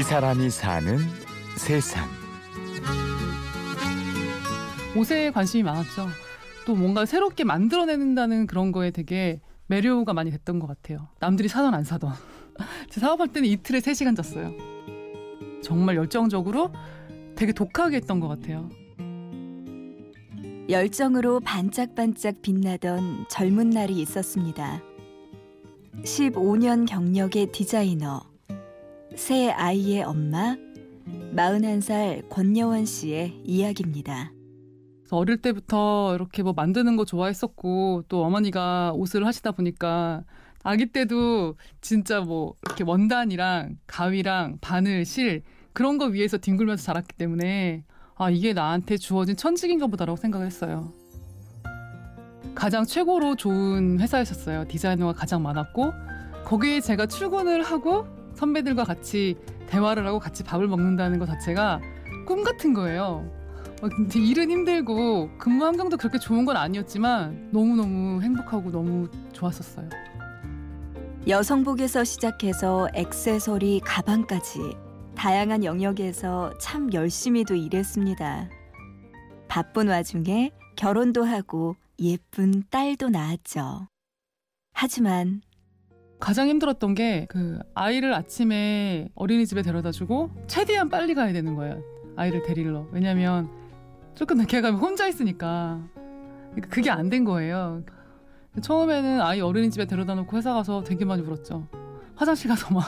이 사람이 사는 세상. 옷에 관심이 많았죠. 또 뭔가 새롭게 만들어내는다는 그런 거에 되게 매료가 많이 됐던 것 같아요. 남들이 사던 안 사던. 제 사업할 때는 이틀에 3시간 잤어요. 정말 열정적으로 되게 독하게 했던 것 같아요. 열정으로 반짝반짝 빛나던 젊은 날이 있었습니다. 15년 경력의 디자이너, 새 아이의 엄마, 41살 권여원 씨의 이야기입니다. 어릴 때부터 이렇게 뭐 만드는 거 좋아했었고 또 어머니가 옷을 하시다 보니까 아기 때도 진짜 뭐 이렇게 원단이랑 가위랑 바늘, 실 그런 거 위에서 뒹굴면서 자랐기 때문에 아 이게 나한테 주어진 천직인가 보다라고 생각을 했어요. 가장 최고로 좋은 회사였었어요. 디자이너가 가장 많았고 거기에 제가 출근을 하고 선배들과 같이 대화를 하고 같이 밥을 먹는다는 것 자체가 꿈 같은 거예요. 어, 근데 일은 힘들고 근무 환경도 그렇게 좋은 건 아니었지만 너무너무 행복하고 너무 좋았었어요. 여성복에서 시작해서 액세서리, 가방까지 다양한 영역에서 참 열심히도 일했습니다. 바쁜 와중에 결혼도 하고 예쁜 딸도 낳았죠. 하지만 가장 힘들었던 게 그 아이를 아침에 어린이집에 데려다 주고 최대한 빨리 가야 되는 거예요. 아이를 데리러. 왜냐면 조금 늦게 가면 혼자 있으니까 그게 안 된 거예요. 처음에는 아이 어린이집에 데려다 놓고 회사 가서 되게 많이 울었죠. 화장실 가서 막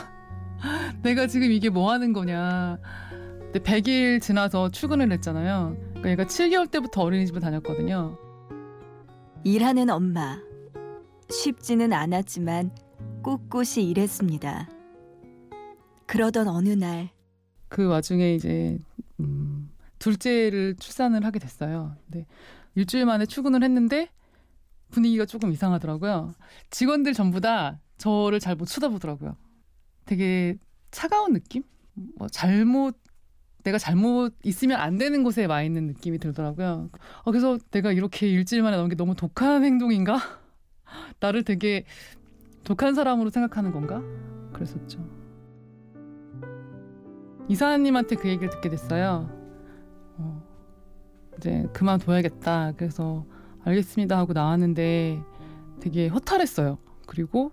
내가 지금 이게 뭐 하는 거냐. 근데 100일 지나서 출근을 했잖아요. 그러니까 얘가 7개월 때부터 어린이집을 다녔거든요. 일하는 엄마. 쉽지는 않았지만 꿋꿋이 일했습니다. 그러던 어느 날 그 와중에 이제 음, 둘째를 출산을 하게 됐어요. 근데 일주일 만에 출근을 했는데 분위기가 조금 이상하더라고요. 직원들 전부 다 저를 잘 못 쳐다보더라고요. 되게 차가운 느낌? 뭐 잘못 내가 잘못 있으면 안 되는 곳에 와 있는 느낌이 들더라고요. 어, 그래서 내가 이렇게 일주일 만에 나온 게 너무 독한 행동인가? 나를 되게 독한 사람으로 생각하는 건가? 그랬었죠. 이사님한테 그 얘기를 듣게 됐어요. 어, 이제 그만둬야겠다. 그래서 알겠습니다 하고 나왔는데 되게 허탈했어요. 그리고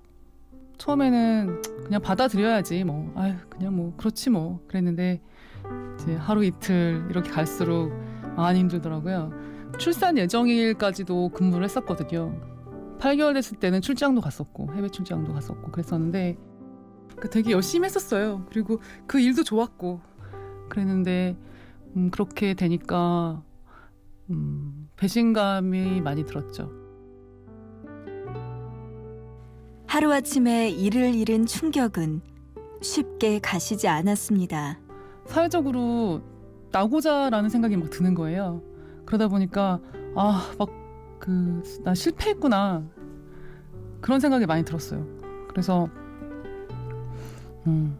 처음에는 그냥 받아들여야지 뭐 아유 그냥 뭐 그렇지 뭐 그랬는데 이제 하루 이틀 이렇게 갈수록 많이 힘들더라고요. 출산 예정일까지도 근무를 했었거든요. 8개월 됐을 때는 출장도 갔었고 해외 출장도 갔었고 그랬었는데 그 되게 열심히 했었어요. 그리고 그 일도 좋았고 그랬는데 음, 그렇게 되니까 음, 배신감이 많이 들었죠. 하루아침에 일을 잃은 충격은 쉽게 가시지 않았습니다. 사회적으로 나고자라는 생각이 막 드는 거예요. 그러다 보니까 아 막 그 나 실패했구나 그런 생각이 많이 들었어요. 그래서 음,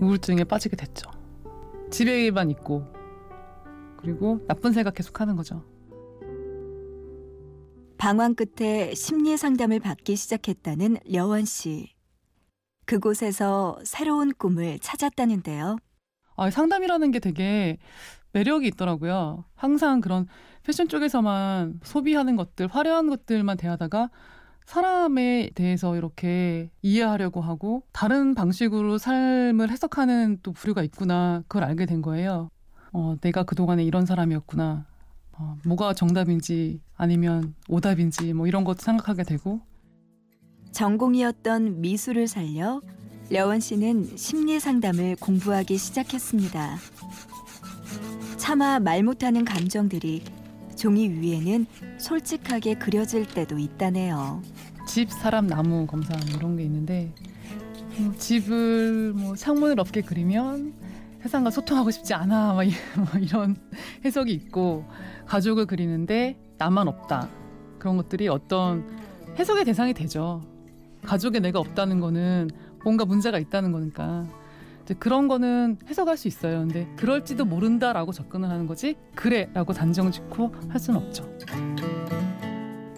우울증에 빠지게 됐죠. 집에만 있고 그리고 나쁜 생각 계속 하는 거죠. 방황 끝에 심리 상담을 받기 시작했다는 려원 씨. 그곳에서 새로운 꿈을 찾았다는데요. 아, 상담이라는 게 되게 매력이 있더라고요. 항상 그런 패션 쪽에서만 소비하는 것들, 화려한 것들만 대하다가 사람에 대해서 이렇게 이해하려고 하고 다른 방식으로 삶을 해석하는 또 부류가 있구나. 그걸 알게 된 거예요. 어, 내가 그동안에 이런 사람이었구나. 어, 뭐가 정답인지 아니면 오답인지 뭐 이런 것도 생각하게 되고 전공이었던 미술을 살려 려원 씨는 심리 상담을 공부하기 시작했습니다. 차마 말 못하는 감정들이 종이 위에는 솔직하게 그려질 때도 있다네요. 집, 사람, 나무 검사 뭐 이런 게 있는데 뭐 집을 뭐 창문을 없게 그리면 세상과 소통하고 싶지 않아 막뭐 이런 해석이 있고 가족을 그리는데 나만 없다 그런 것들이 어떤 해석의 대상이 되죠. 가족에 내가 없다는 거는 뭔가 문제가 있다는 거니까 그런 거는 해석할 수 있어요. 근데 그럴지도 모른다라고 접근을 하는 거지 그래라고 단정 짓고 할 수는 없죠.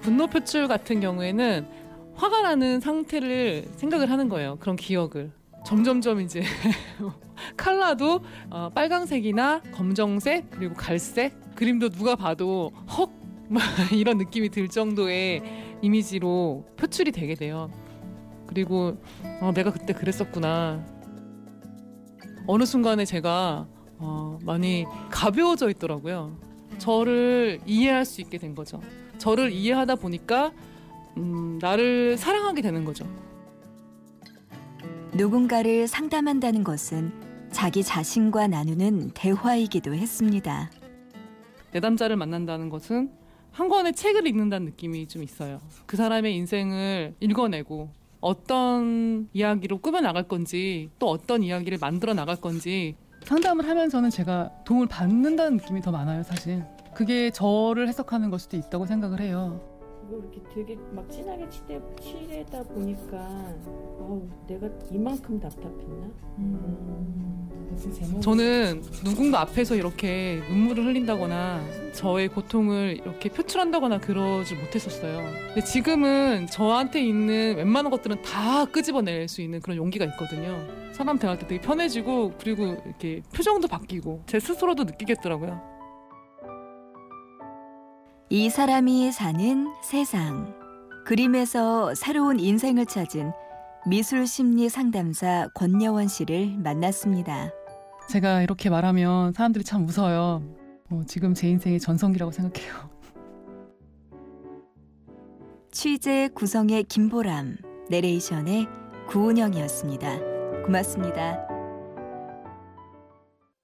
분노 표출 같은 경우에는 화가 나는 상태를 생각을 하는 거예요. 그런 기억을. 점점점 이제 칼라도 어, 빨강색이나 검정색 그리고 갈색 그림도 누가 봐도 헉막 이런 느낌이 들 정도의 이미지로 표출이 되게 돼요. 그리고 어, 내가 그때 그랬었구나. 어느 순간에 제가 어, 많이 가벼워져 있더라고요. 저를 이해할 수 있게 된 거죠. 저를 이해하다 보니까 음, 나를 사랑하게 되는 거죠. 누군가를 상담한다는 것은 자기 자신과 나누는 대화이기도 했습니다. 내담자를 만난다는 것은 한 권의 책을 읽는다는 느낌이 좀 있어요. 그 사람의 인생을 읽어내고 어떤 이야기로 꾸며 나갈 건지 또 어떤 이야기를 만들어 나갈 건지 상담을 하면서는 제가 도움을 받는다는 느낌이 더 많아요, 사실. 그게 저를 해석하는 걸 수도 있다고 생각을 해요. 이거 이렇게 되게 막 진하게 치대, 칠하다 보니까 어우 내가 이만큼 답답했나? 저는 누군가 앞에서 이렇게 눈물을 흘린다거나 저의 고통을 이렇게 표출한다거나 그러지 못했었어요. 근데 지금은 저한테 있는 웬만한 것들은 다 끄집어낼 수 있는 그런 용기가 있거든요. 사람 대할 때 되게 편해지고 그리고 이렇게 표정도 바뀌고 제 스스로도 느끼겠더라고요. 이 사람이 사는 세상. 그림에서 새로운 인생을 찾은 미술 심리 상담사 권여원 씨를 만났습니다. 제가 이렇게 말하면 사람들이 참 웃어요. 어, 지금 제 인생의 전성기라고 생각해요. 취재 구성의 김보람, 내레이션의 구은영이었습니다. 고맙습니다.